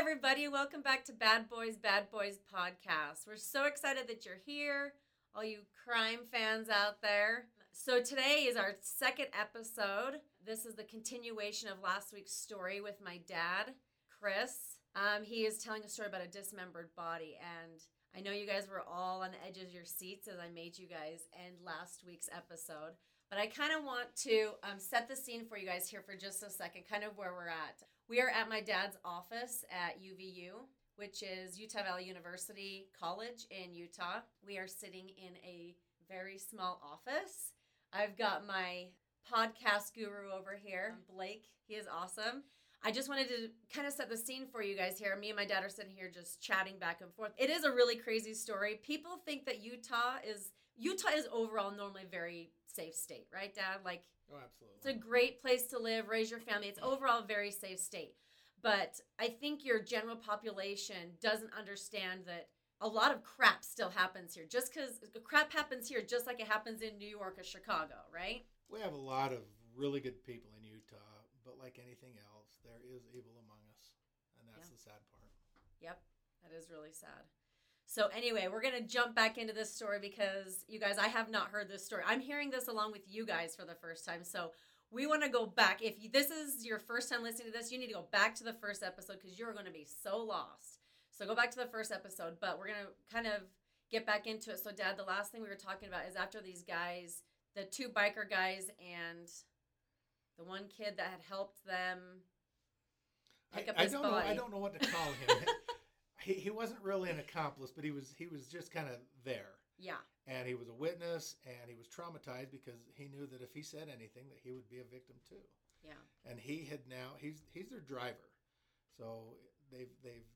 everybody. Welcome back to Bad Boys, Bad Boys podcast. We're so excited that you're here, all you crime fans out there. So, today is our second episode. This is the continuation of last week's story with my dad, Chris. Um, he is telling a story about a dismembered body, and I know you guys were all on the edge of your seats as I made you guys end last week's episode. But I kind of want to um, set the scene for you guys here for just a second, kind of where we're at. We are at my dad's office at UVU, which is Utah Valley University College in Utah. We are sitting in a very small office. I've got my podcast guru over here, um, Blake. He is awesome. I just wanted to kind of set the scene for you guys here. Me and my dad are sitting here just chatting back and forth. It is a really crazy story. People think that Utah is Utah is overall normally a very safe state, right, Dad? Like Oh, absolutely. it's a great place to live, raise your family. It's overall a very safe state. But I think your general population doesn't understand that a lot of crap still happens here. Just because crap happens here, just like it happens in New York or Chicago, right? we have a lot of really good people in Utah, but like anything else, there is evil among us, and that's Yeah. the sad part. Yep, that is really sad. So anyway, we're gonna jump back into this story because you guys, I have not heard this story. I'm hearing this along with you guys for the first time. So we want to go back. If you, this is your first time listening to this, you need to go back to the first episode because you're going to be so lost. So go back to the first episode. But we're gonna kind of get back into it. So Dad, the last thing we were talking about is after these guys, the two biker guys and the one kid that had helped them pick I, up I don't know. I don't know what to call him. he, he wasn't really an accomplice, but he was he was just kind of there, Yeah. and he was a witness, and he was traumatized because he knew that if he said anything, that he would be a victim too. Yeah. and he had now he's he's their driver so they've they've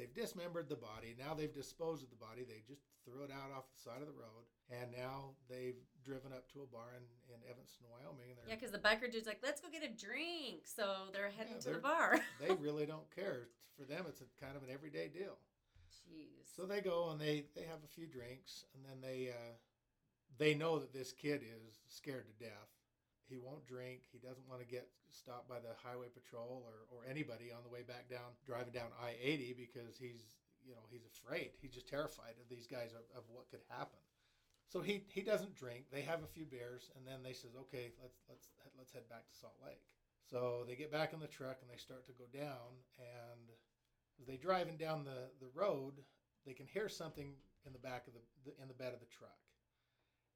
they've dismembered the body. Now they've disposed of the body. They just threw it out off the side of the road. And now they've driven up to a bar in, in evanston wyoming. And they're, Yeah, because the biker dude's like, let's go get a drink. So they're heading Yeah, to the they're- bar. they really don't care. For them it's a kind of an everyday deal. Jeez. so they go and they they have a few drinks and then they uh they know that this kid is scared to death he won't drink. He doesn't want to get stopped by the highway patrol or, or anybody on the way back down, driving down I 80 because he's, you know, he's afraid. He's just terrified of these guys of, of what could happen. So he, he doesn't drink. They have a few beers and then they says, okay, let's, let's, let's head back to Salt Lake. So they get back in the truck and they start to go down. And as they driving down the, the road, they can hear something in the back of the, the in the bed of the truck.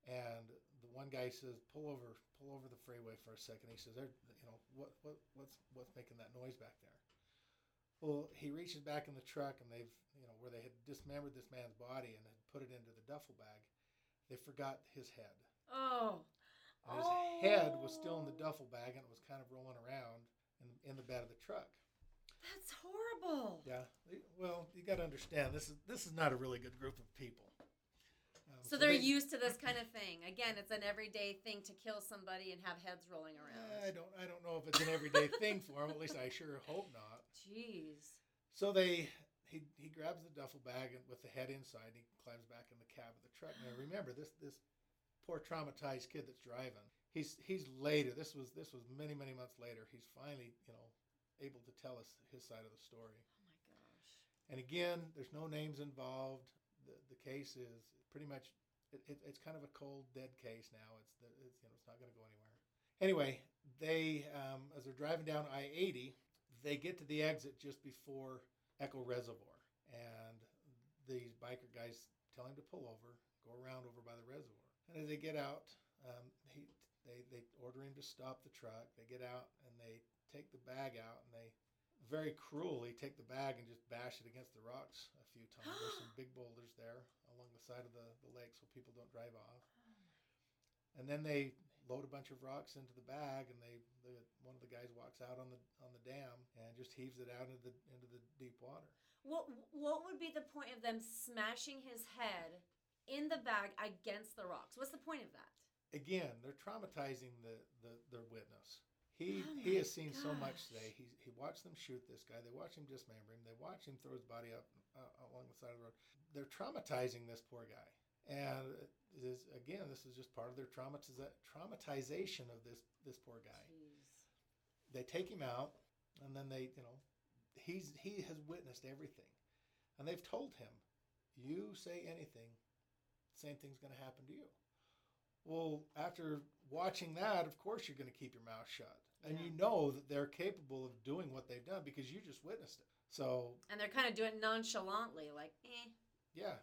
And one guy says, "Pull over, pull over the freeway for a second. He says, "There, you know, what, what, what's, what's making that noise back there?" Well, he reaches back in the truck, and they've, you know, where they had dismembered this man's body and had put it into the duffel bag. They forgot his head. oh. And his head was still in the oh. duffel bag, and it was kind of rolling around in, in the bed of the truck. That's horrible. Yeah. Well, you got to understand this is this is not a really good group of people. So they're they- used to this kind of thing. Again, it's an everyday thing to kill somebody and have heads rolling around. I don't I don't know if it's an everyday thing for him. At least I sure hope not. Jeez. So they he he grabs the duffel bag and with the head inside. And he climbs back in the cab of the truck. Now remember this this poor traumatized kid that's driving. He's he's later. This was this was many many months later. He's finally you know able to tell us his side of the story. Oh my gosh. And again, there's no names involved. The, the case is pretty much it, it, it's kind of a cold dead case now. It's the, it's you know it's not going to go anywhere. Anyway, they um, as they're driving down I-80, they get to the exit just before Echo Reservoir, and these biker guys tell him to pull over, go around over by the reservoir. And as they get out, um, he they they order him to stop the truck. They get out and they take the bag out and they very cruelly take the bag and just bash it against the rocks a few times. There's some big boulders there along the side of the, the lake so people don't drive off. And then they load a bunch of rocks into the bag and they the, one of the guys walks out on the on the dam and just heaves it out into the into the deep water. What what would be the point of them smashing his head in the bag against the rocks? What's the point of that? Again, they're traumatizing the, the their witness. He Oh he has seen so much today. He he watched them shoot this guy. They watch him dismember him. They watch him throw his body up uh, along the side of the road. They're traumatizing this poor guy. And it is again, this is just part of their traumatiza- traumatization of this this poor guy. Jeez. They take him out, and then they you know he's he has witnessed everything, and they've told him, you say anything, same thing's going to happen to you. Well, after watching that, of course you're going to keep your mouth shut, and Yeah. you know that they're capable of doing what they've done because you just witnessed it. So And they're kind of doing it nonchalantly, like, eh. yeah,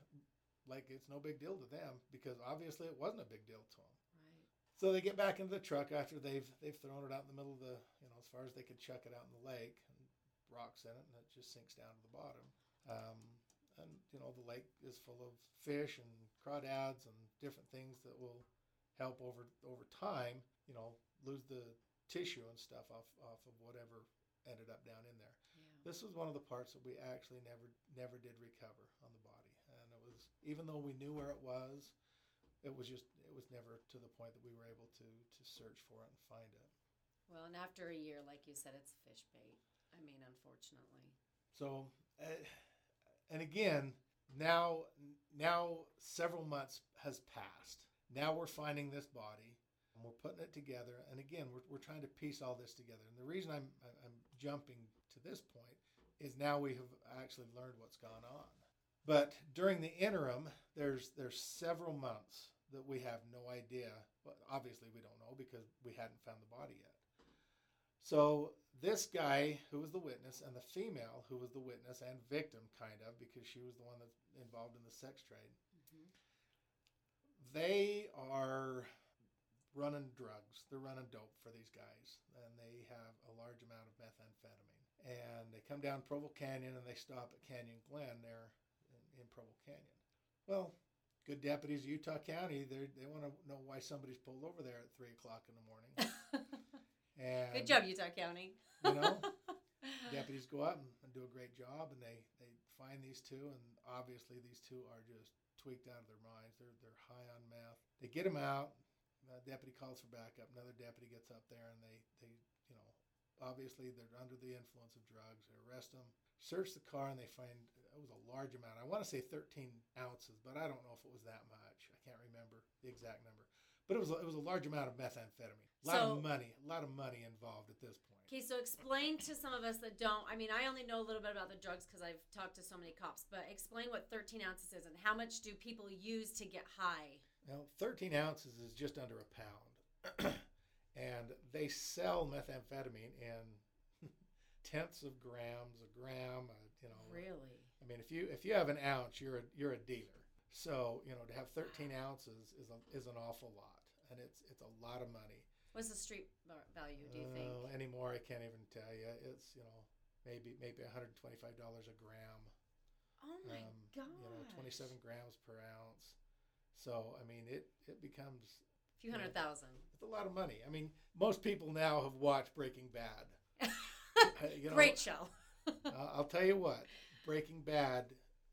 like it's no big deal to them because obviously it wasn't a big deal to them. Right. So they get back into the truck after they've they've thrown it out in the middle of the you know as far as they could chuck it out in the lake and rocks in it and it just sinks down to the bottom. Um, and you know the lake is full of fish and crawdads and different things that will help over over time. You know lose the tissue and stuff off off of whatever ended up down in there. Yeah. This was one of the parts that we actually never never did recover on the body, and it was even though we knew where it was, it was just it was never to the point that we were able to to search for it and find it. Well, and after a year, like you said, it's fish bait. I mean, unfortunately. So, uh, and again, now now several months has passed. Now we're finding this body and we're putting it together. And again, we're, we're trying to piece all this together. And the reason I'm I'm jumping to this point is now we have actually learned what's gone on. But during the interim, there's there's several months that we have no idea. Well, obviously we don't know because we hadn't found the body yet. So this guy who was the witness and the female who was the witness and victim kind of because she was the one that's involved in the sex trade. They are running drugs. They're running dope for these guys and they have a large amount of methamphetamine. And they come down Provo Canyon and they stop at Canyon Glen there in, in Provo Canyon. Well, good deputies of Utah County, they they want to know why somebody's pulled over there at three o'clock in the morning. And Good job, Utah County. You know, deputies go out and, and do a great job, and they they find these two, and obviously these two are just tweaked out of their minds. They're they're high on meth. They get them out. The deputy calls for backup. Another deputy gets up there, and they they you know obviously they're under the influence of drugs. They arrest them, search the car, and they find it was a large amount. I want to say 13 ounces, but I don't know if it was that much. I can't remember the exact number. But it was a, it was a large amount of methamphetamine. A lot So- of money, a lot of money involved at this point. Okay, so explain to some of us that don't. I mean, I only know a little bit about the drugs because I've talked to so many cops. But explain what 13 ounces is and how much do people use to get high? Now, 13 ounces is just under a pound. and they sell methamphetamine in tenths of grams, a gram, uh, you know. Really? I mean, if you if you have an ounce, you're a you're a dealer. So, you know, to have 13 ounces is a, is an awful lot. And it's it's a lot of money. What's the street value? Do you think? Uh, anymore, I can't even tell you. It's, you know, maybe maybe $125 a gram. Oh my um, god! You know, 27 grams per ounce. So, I mean, it it becomes A few hundred thousand. It's a lot of money. I mean, most people now have watched Breaking Bad. Uh, you know, Great show. uh, I'll tell you what, Breaking Bad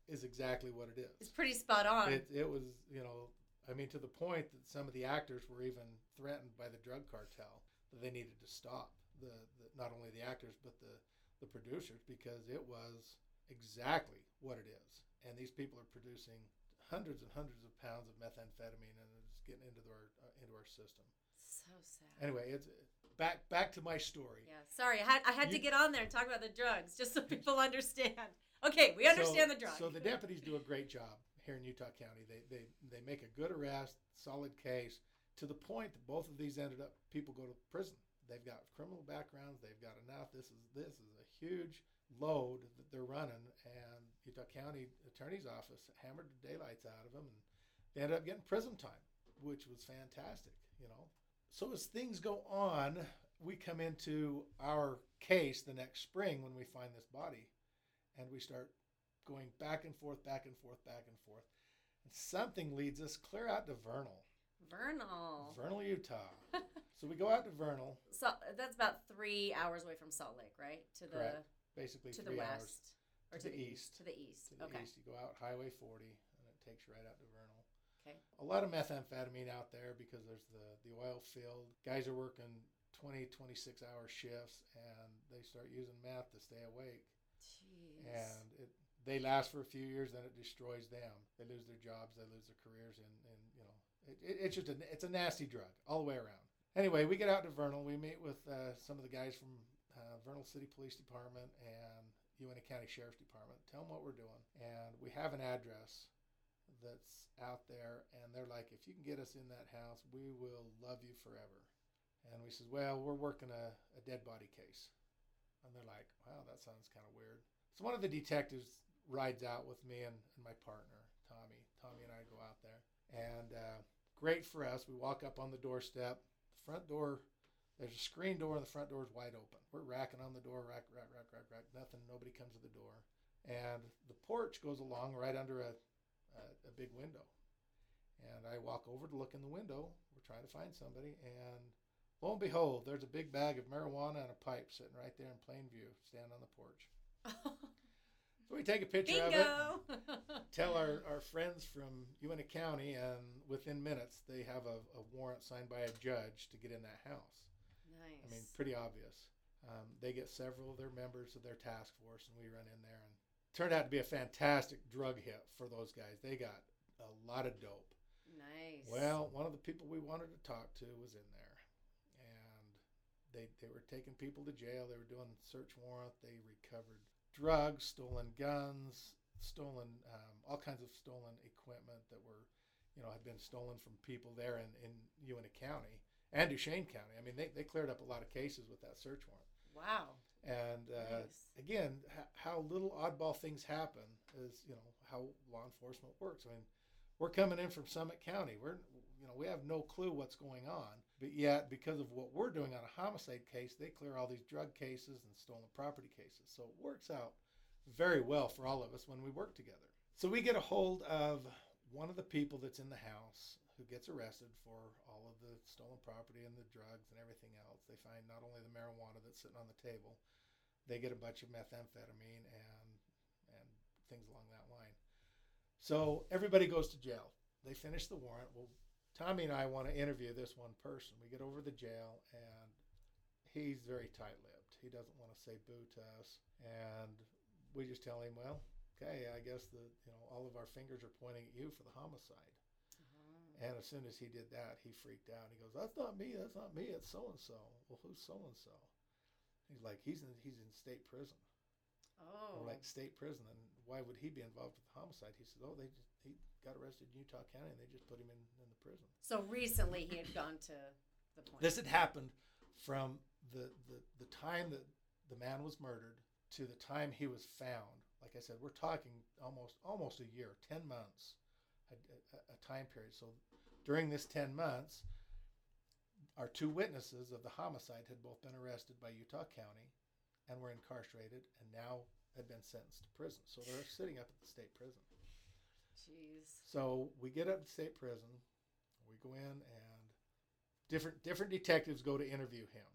is exactly what it is. It's pretty spot on. It, it was, you know, I mean, to the point that some of the actors were even threatened by the drug cartel that they needed to stop the, the not only the actors but the the producers because it was exactly what it is. And these people are producing hundreds and hundreds of pounds of methamphetamine and it's getting into our uh, into our system. so sad. Anyway, it's back back to my story. Yeah, sorry. I had, I had to get on there and talk about the drugs just so people understand. Okay, we understand so, the drugs. So the deputies do a great job here in Utah County. They they they make a good arrest, solid case, to the point that both of these ended up people go to prison. They've got criminal backgrounds. They've got enough. This is this is a huge load that they're running, and Utah County Attorney's Office hammered the daylights out of them, and they ended up getting prison time, which was fantastic. You know. So as things go on, we come into our case the next spring when we find this body and we start going back and forth, back and forth, back and forth. And something leads us clear out to Vernal, Vernal. Vernal, Utah. so we go out to Vernal, So that's about three hours away from Salt Lake, right? To the Correct. basically to the west or to to, the the east. To the east. to the okay. east. You go out Highway 40, and it takes you right out to Vernal. Okay. A lot of methamphetamine out there because there's the, the oil field. Guys are working 20, 26 hour shifts, and they start using meth to stay awake. Jeez. and they last for a few years then it destroys them they lose their jobs they lose their careers and, and you know it, it, it's just a it's a nasty drug all the way around anyway we get out to vernal we meet with uh, some of the guys from uh, vernal city police department and Uintah County Sheriff's Department. Tell them what we're doing, and we have an address that's out there, and they're like, if you can get us in that house, we will love you forever. And we says, well, we're working a, a dead body case, and they're like, wow, that sounds kind of weird. So one of the detectives rides out with me and, and my partner, Tommy. Tommy and I go out there, and uh, great for us. We walk up on the doorstep. The front door there's a screen door and the front door is wide open. We're racking on the door, rack, rack, rack, rack, rack. Nothing. Nobody comes to the door. And the porch goes along right under a, a, a big window. And I walk over to look in the window. We're trying to find somebody. And lo and behold, there's a big bag of marijuana and a pipe sitting right there in plain view, standing on the porch. so we take a picture of it, tell our, our friends from Uintah County, and within minutes, they have a, a warrant signed by a judge to get in that house. nice. I mean, pretty obvious. Um, they get several of their members of their task force, and we run in there, and turned out to be a fantastic drug hit for those guys. They got a lot of dope. nice. Well, one of the people we wanted to talk to was in there, and they they were taking people to jail. They were doing search warrant. They recovered drugs, stolen guns, stolen um, all kinds of stolen equipment that were, you know, had been stolen from people there in in Uintah County and Duchesne County. I mean, they they cleared up a lot of cases with that search warrant. wow. And uh, Nice. again, h- how little oddball things happen is, you know, how law enforcement works. I mean, we're coming in from Summit County. We're, you know, we have no clue what's going on, but yet because of what we're doing on a homicide case, they clear all these drug cases and stolen property cases. So it works out very well for all of us when we work together. So we get a hold of one of the people that's in the house who gets arrested for all of the stolen property and the drugs and everything else. They find not only the marijuana that's sitting on the table, they get a bunch of methamphetamine and and things along that. So everybody goes to jail. They finish the warrant. Well, Tommy and I want to interview this one person. We get over to the jail and he's very tight-lipped. He doesn't want to say boo to us, and we just tell him, well, okay, I guess the you know all of our fingers are pointing at you for the homicide. Oh. And as soon as he did that, he freaked out. He goes, "That's not me. That's not me. It's so and so." Well, who's so and so? He's like, "He's in he's in state prison." Oh. Like, "State prison? And why would he be involved with the homicide?" He said, "Oh, they just he got arrested in Utah County, and they just put him in in the prison." so recently he had gone to the point. This had happened from the the the time that the man was murdered to the time he was found. Like I said, we're talking almost almost a year, ten months, a, a, a time period. So during this ten months, our two witnesses of the homicide had both been arrested by Utah County, and were incarcerated, and now had been sentenced to prison. So they're sitting up at the state prison. Jeez. So we get up to state prison. We go in and different different detectives go to interview him.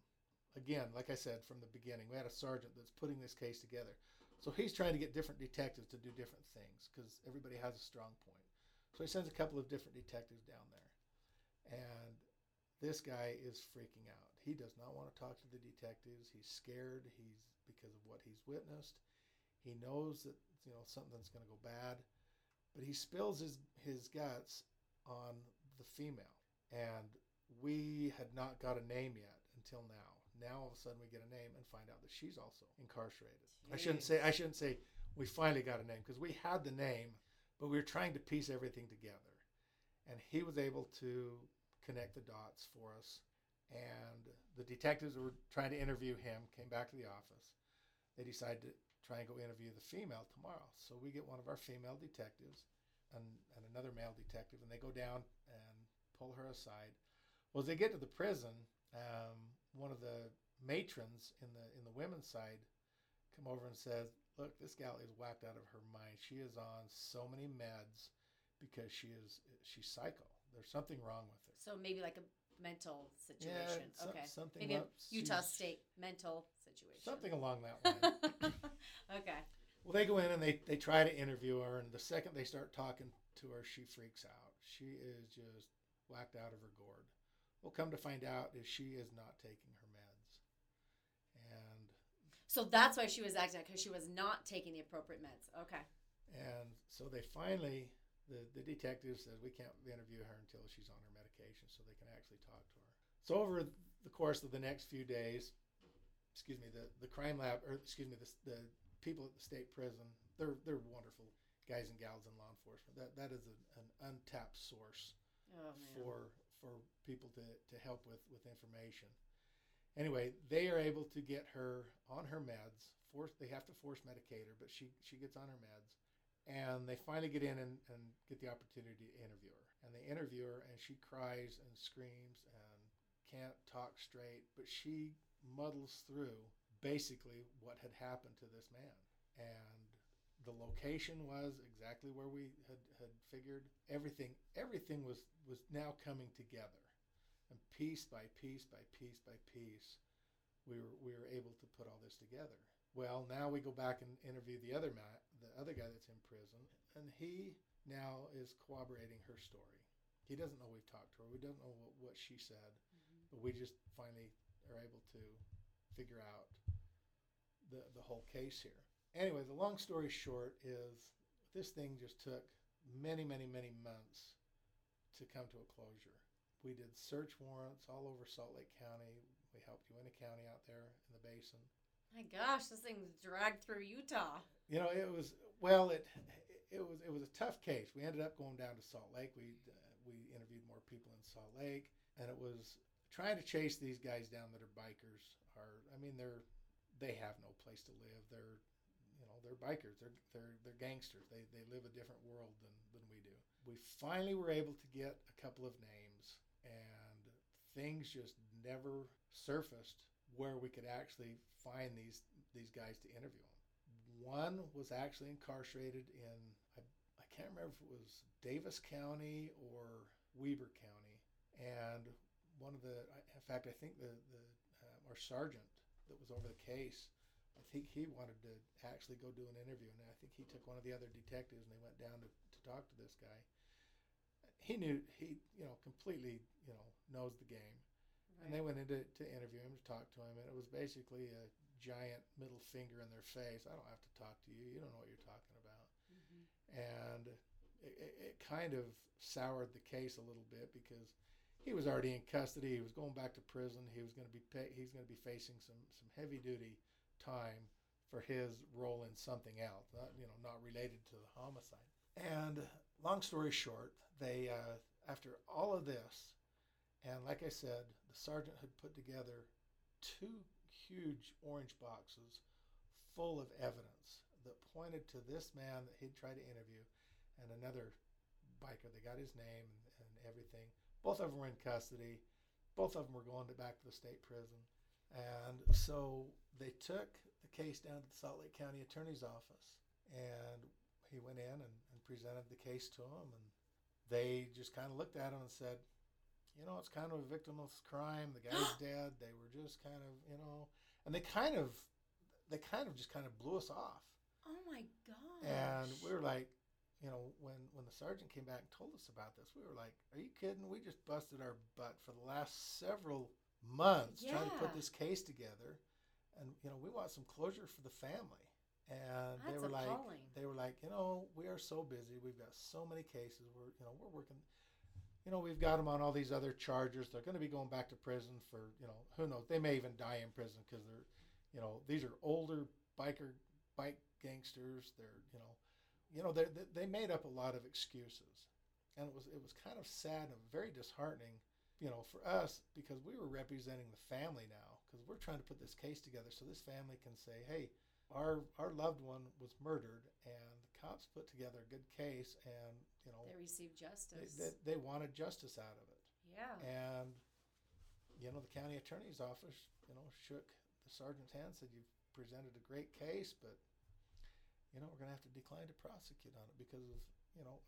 Again, like I said from the beginning, we had a sergeant that's putting this case together. So he's trying to get different detectives to do different things because everybody has a strong point. So he sends a couple of different detectives down there. And this guy is freaking out. He does not want to talk to the detectives. He's scared. He's because of what he's witnessed. He knows that you know something's going to go bad but he spills his his guts on the female. And we had not got a name yet until now. Now all of a sudden we get a name and find out that she's also incarcerated. I shouldn't say i shouldn't say we finally got a name because we had the name but we were trying to piece everything together. And he was able to connect the dots for us. And the detectives who were trying to interview him came back to the office. They decided to try and go interview the female tomorrow. So we get one of our female detectives and, and another male detective, and they go down and pull her aside. Well, as they get to the prison, um, one of the matrons in the in the women's side come over and says, "Look, this gal is whacked out of her mind. She is on so many meds because she is she's psycho. There's something wrong with her." So maybe like a mental situation. some- okay. something Maybe Utah State mental situation. Something along that line. okay. Well, they go in and they, they try to interview her, and the second they start talking to her, she freaks out. She is just whacked out of her gourd. Well, come to find out is she is not taking her meds, and So that's why she was acting because she was not taking the appropriate meds. Okay. and so they finally the the detective says we can't interview her until she's on her medication, so they can actually talk to her. So over the course of the next few days, excuse me, the the crime lab or excuse me, the the people at the state prison, they're they're wonderful guys and gals in law enforcement. That that is a, an untapped source Oh, for for people to, to help with with information. Anyway, they are able to get her on her meds. Force they have to force medicate her, but she she gets on her meds, and they finally get in and, and get the opportunity to interview her. And they interview her, and she cries and screams and can't talk straight, but she muddles through basically what had happened to this man. And the location was exactly where we had, had figured. Everything everything was was now coming together. And piece by piece by piece by piece we were we were able to put all this together. Well now we go back and interview the other ma the other guy that's in prison and he now is corroborating her story. He doesn't know we've talked to her. We don't know what, what she said Mhm. but we just finally are able to figure out the the whole case here anyway, the long story short is this thing just took many, many, many months to come to a closure. We did search warrants all over Salt Lake County. We helped Uintah County out there in the basin. My gosh, this thing's dragged through Utah. You know, it was well, it it was it was a tough case. We ended up going down to Salt Lake. We uh, we interviewed more people in Salt Lake, and it was trying to chase these guys down that are bikers. Are I mean, they're they have no place to live. They're you know they're bikers. They're they're they're gangsters. They they live a different world than than we do. We finally were able to get a couple of names, and things just never surfaced where we could actually find these these guys to interview them. One was actually incarcerated in I, I can't remember if it was Davis County or Weber County, and one of the in fact I think the the uh, our sergeant that was over the case I think he wanted to actually go do an interview, and I think he took one of the other detectives, and they went down to, to talk to this guy. He knew he, you know, completely, you know, knows the game, and they went in to, to interview him, to talk to him, and it was basically a giant middle finger in their face. I don't have to talk to you. You don't know what you're talking about, Mhm. and it, it kind of soured the case a little bit because he was already in custody. He was going back to prison. He was going to be pay, he's going to be facing some some heavy duty time for his role in something else, not, you know, not related to the homicide. And long story short, they uh, after all of this, and like I said, the sergeant had put together two huge orange boxes full of evidence that pointed to this man that he'd tried to interview and another biker. They got his name and, and everything. Both of them were in custody. Both of them were going to back to the state prison. And so they took the case down to the Salt Lake County Attorney's Office, and he went in and, and presented the case to them, and they just kind of looked at him and said, "You know, it's kind of a victimless crime. The guy's dead. They were just kind of, you know," and they kind of, they kind of just kind of blew us off, Oh my gosh. and we were like. You know, when, when the sergeant came back and told us about this, we were like, "Are you kidding? We just busted our butt for the last several months trying to put this case together, and you know we want some closure for the family. And they That's were like they were like you know we are so busy. We've got so many cases. We're you know we're working you know we've got them on all these other charges. They're going to be going back to prison for you know who knows? They may even die in prison because they're you know these are older biker bike gangsters. They're you know you know they they made up a lot of excuses and it was it was kind of sad and very disheartening you know, for us, because we were representing the family now, because we're trying to put this case together so this family can say, hey, our our loved one was murdered, and the cops put together a good case, and you know, they received they, justice. they, they wanted justice out of it, yeah. and you know, the county attorney's office, you know, shook the sergeant's hand, said you've presented a great case, but you know, we're going to have to decline to prosecute on it because of you know,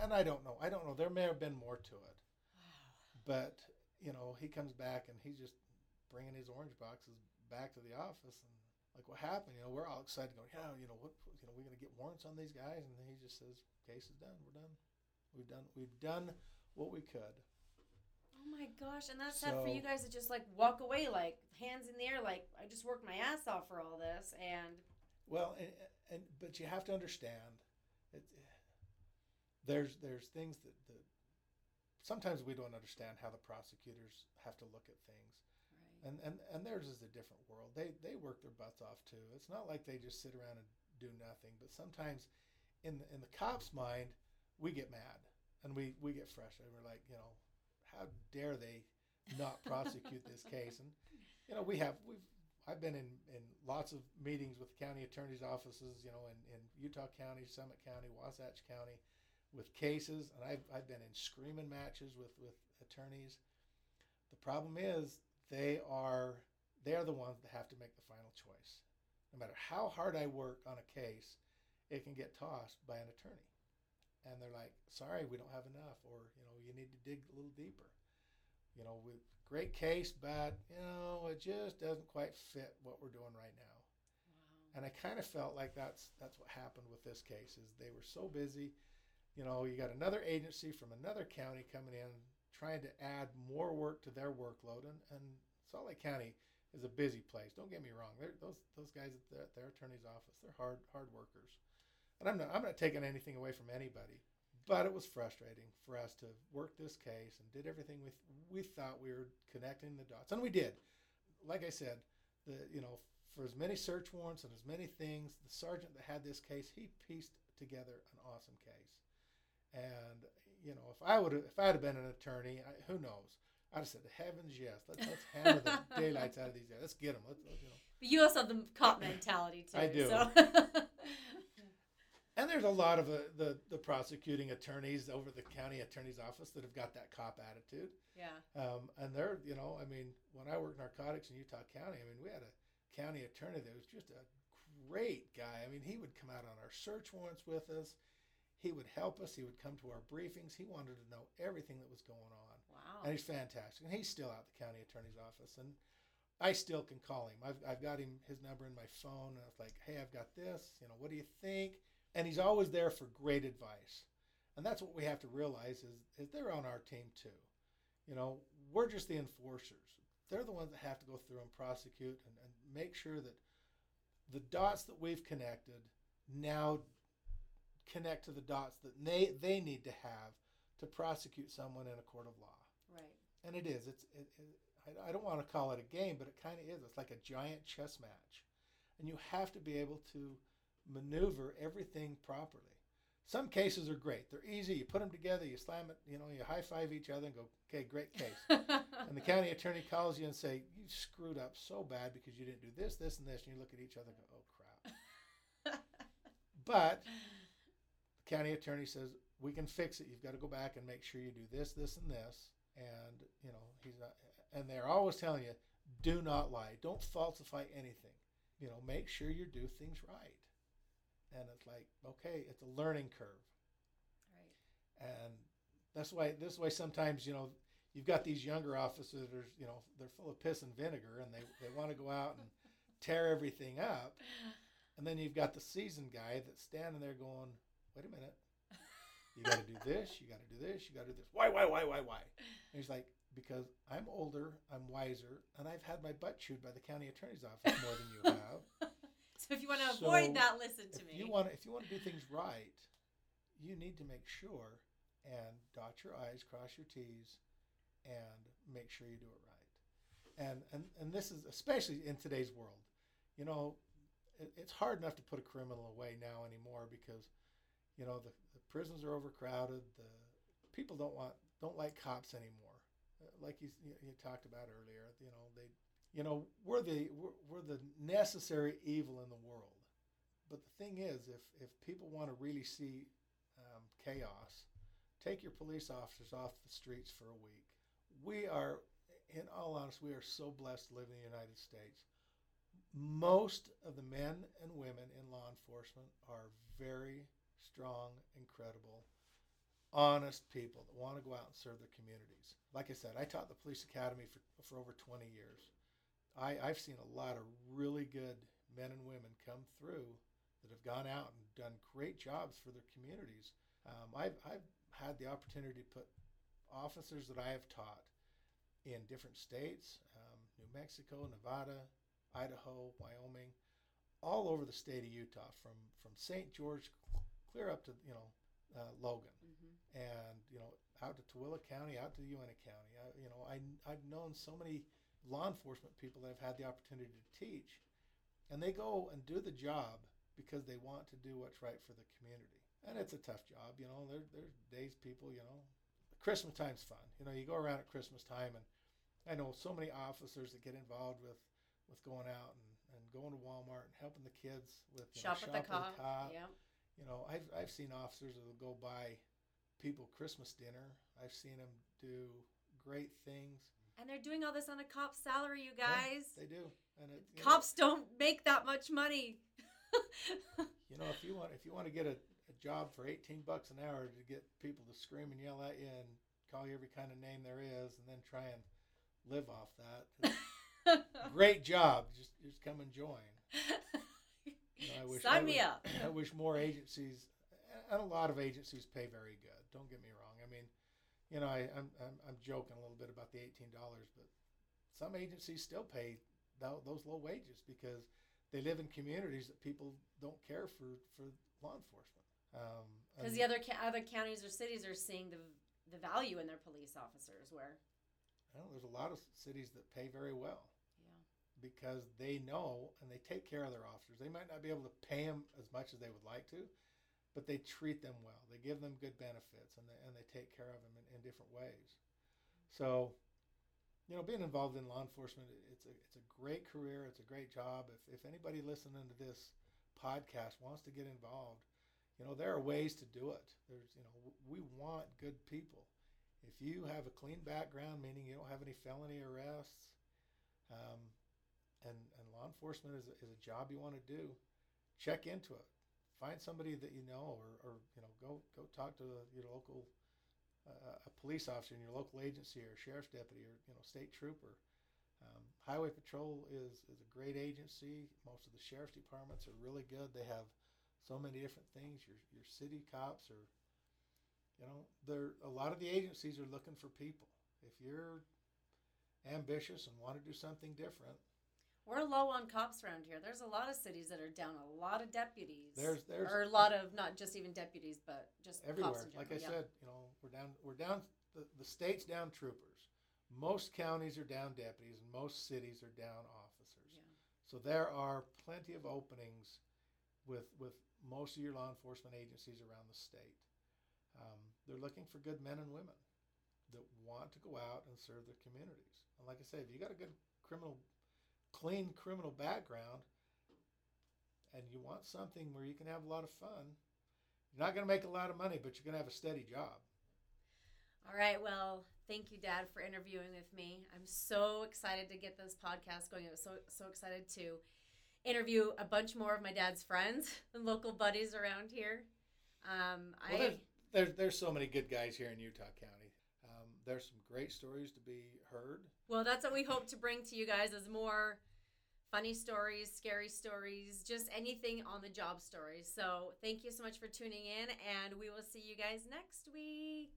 and I don't know, I don't know, there may have been more to it. wow. But you know, he comes back and he's just bringing his orange boxes back to the office, and like, what happened? You know, we're all excited, going, yeah, you know, what, you know, we're gonna get warrants on these guys, and he just says, case is done. We're done. We've done. We've done what we could. Oh my gosh, and that's sad for you guys to just like walk away, like hands in the air, like I just worked my ass off for all this, and Well, and, and but you have to understand, it, there's there's things that, that sometimes we don't understand how the prosecutors have to look at things. right, and and and theirs is a different world. They they work their butts off too. It's not like they just sit around and do nothing. But sometimes, in the, in the cops' mind, we get mad and we we get frustrated. And we're like, you know, how dare they not prosecute this case? And you know, we have we've I've been in, in lots of meetings with county attorneys' offices, you know, in, in Utah County, Summit County, Wasatch County, with cases, and I've, I've been in screaming matches with, with attorneys. The problem is they are they are the ones that have to make the final choice. No matter how hard I work on a case, it can get tossed by an attorney. And they're like, sorry, we don't have enough, or you know, you need to dig a little deeper. You know, with great case, but you know, it just doesn't quite fit what we're doing right now. Wow. And I kind of felt like that's that's what happened with this case is they were so busy. You know, you got another agency from another county coming in trying to add more work to their workload, and, and Salt Lake County is a busy place. Don't get me wrong; they're, those those guys at, the, at their attorney's office, they're hard hard workers. And I'm not I'm not taking anything away from anybody, but it was frustrating for us to work this case and did everything we we thought we were connecting the dots, and we did. Like I said, the you know for as many search warrants and as many things, the sergeant that had this case, he pieced together an awesome case. And you know, if I would have, if I'd have been an attorney, I, who knows? I'd have said, "Heavens, yes! Let's let's hammer the daylights out of these guys. Let's get them. Let's, let's you know." But you also have the cop mentality too. I do. So. And there's a lot of uh, the the prosecuting attorneys over the county attorney's office that have got that cop attitude. yeah. Um, and they're, you know, I mean, when I worked narcotics in Utah County, I mean, we had a county attorney that was just a great guy. I mean, he would come out on our search warrants with us. He would help us. He would come to our briefings. He wanted to know everything that was going on. Wow. And he's fantastic. And he's still out the county attorney's office. And I still can call him. I've, I've got him his number in my phone. And it's like, hey, I've got this. You know, what do you think? And he's always there for great advice. And that's what we have to realize is, is they're on our team too. You know, we're just the enforcers. They're the ones that have to go through and prosecute and, and make sure that the dots that we've connected now connect to the dots that they, they need to have to prosecute someone in a court of law right. and it is. It's. It, it, I, I don't want to call it a game, but it kind of is. It's like a giant chess match, and you have to be able to maneuver everything properly. Some cases are great. They're easy. You put them together, you slam it, you know, you high five each other and go, "Okay, great case." and the county attorney calls you and say, "You screwed up so bad because you didn't do this, this, and this." And you look at each other and go, "Oh crap!" But the county attorney says, "We can fix it. You've got to go back and make sure you do this, this, and this." And you know, he's not, and they're always telling you, "Do not lie. Don't falsify anything. You know, make sure you do things right." And it's like, okay, it's a learning curve. Right. and that's why this is why sometimes you know you've got these younger officers that are, you know they're full of piss and vinegar and they, they want to go out and tear everything up. And then you've got the seasoned guy that's standing there going wait a minute. You got to do this you got to do this you got to do this. Why why why why why? And he's like because i'm older i'm wiser and i've had my butt chewed by the county attorney's office more than you have So if you want to So, avoid that, listen to if me. you want if you want to do things right, you need to make sure and dot your i's, cross your t's, and make sure you do it right. And and and this is especially in today's world. You know, it, it's hard enough to put a criminal away now anymore because, you know, the, the prisons are overcrowded. The people don't want don't like cops anymore. Uh, Like you you talked about earlier, you know they you know we're the we're, we're the necessary evil in the world. But the thing is if if people want to really see um, chaos take your police officers off the streets for a week. We are in all honesty we are so blessed to live in the united states. Most of the men and women in law enforcement are very strong incredible honest people that want to go out and serve their communities. Like i said i taught the police academy for, for over 20 years I, I've seen a lot of really good men and women come through that have gone out and done great jobs for their communities. Um, I've, I've had the opportunity to put officers that I have taught in different states um, New Mexico, Nevada, Idaho, Wyoming, all over the state of Utah, from, from St. George clear up to you know uh, Logan hmm and you know out to Tooele County, out to Uintah County. I, you know, I I've known so many law enforcement people that I've had the opportunity to teach, and they go and do the job because they want to do what's right for the community. And it's a tough job, you know. There, there's days people, you know. Christmas time's fun. You know, you go around at Christmas time, and I know so many officers that get involved with with going out and, and going to Walmart and helping the kids with you Shop know, at the cop. cop. Yep. You know, I've I've seen officers that will go buy people Christmas dinner. I've seen them do great things. And they're doing all this on a cop's salary, you Yeah, guys. they do, and it, you know, Cops don't make that much money. you know, if you want if you want to get a, a job for eighteen bucks an hour to get people to scream and yell at you and call you every kind of name there is, and then try and live off that, great job. Just just come and join. You know, I wish, Sign I me wish- up. I wish more agencies, and a lot of agencies pay very good. Don't get me wrong. I mean, you know, I, I'm, I'm I'm joking a little bit about the eighteen dollars, but some agencies still pay tho- those low wages because they live in communities that people don't care for for law enforcement. Um, Because and- the other ca- other counties or cities are seeing the the value in their police officers. Where there's a lot of cities that pay very well. yeah, because they know and they take care of their officers. They might not be able to pay them as much as they would like to, but they treat them well. They give them good benefits and they, and they take care of them in, in different ways. So, you know, being involved in law enforcement, it's a, it's a great career. It's a great job. If, if anybody listening to this podcast wants to get involved, you know, there are ways to do it. There's, you know, we want good people. If you have a clean background, meaning you don't have any felony arrests, um, and, and law enforcement is a, is a job you want to do, check into it. Find somebody that you know, or, or you know, go go talk to your local uh, a police officer in your local agency, or sheriff's deputy, or you know, state trooper. Um, Highway Patrol is is a great agency. Most of the sheriff's departments are really good. They have so many different things. Your your city cops are, you know, they're a lot of the agencies are looking for people. If you're ambitious and want to do something different, we're low on cops around here. There's a lot of cities that are down a lot of deputies. There's- there's- or a lot of not just even deputies, but just everywhere. Like I yeah. said, you know, we're down. We're down. The, the state's down troopers. Most counties are down deputies, and most cities are down officers. Yeah. So there are plenty of openings with with most of your law enforcement agencies around the state. Um, they're looking for good men and women that want to go out and serve their communities. And like I say, if you got a good criminal, clean criminal background, and you want something where you can have a lot of fun, you're not going to make a lot of money, but you're going to have a steady job. All right. Well, thank you, Dad, for interviewing with me. I'm so excited to get this podcast going. I was so so excited to interview a bunch more of my dad's friends and local buddies around here. Um, Well, I there's, there's there's so many good guys here in Utah County. There's some great stories to be heard. well, that's what we hope to bring to you guys is more funny stories, scary stories, just anything on the job stories. So thank you so much for tuning in, and we will see you guys next week.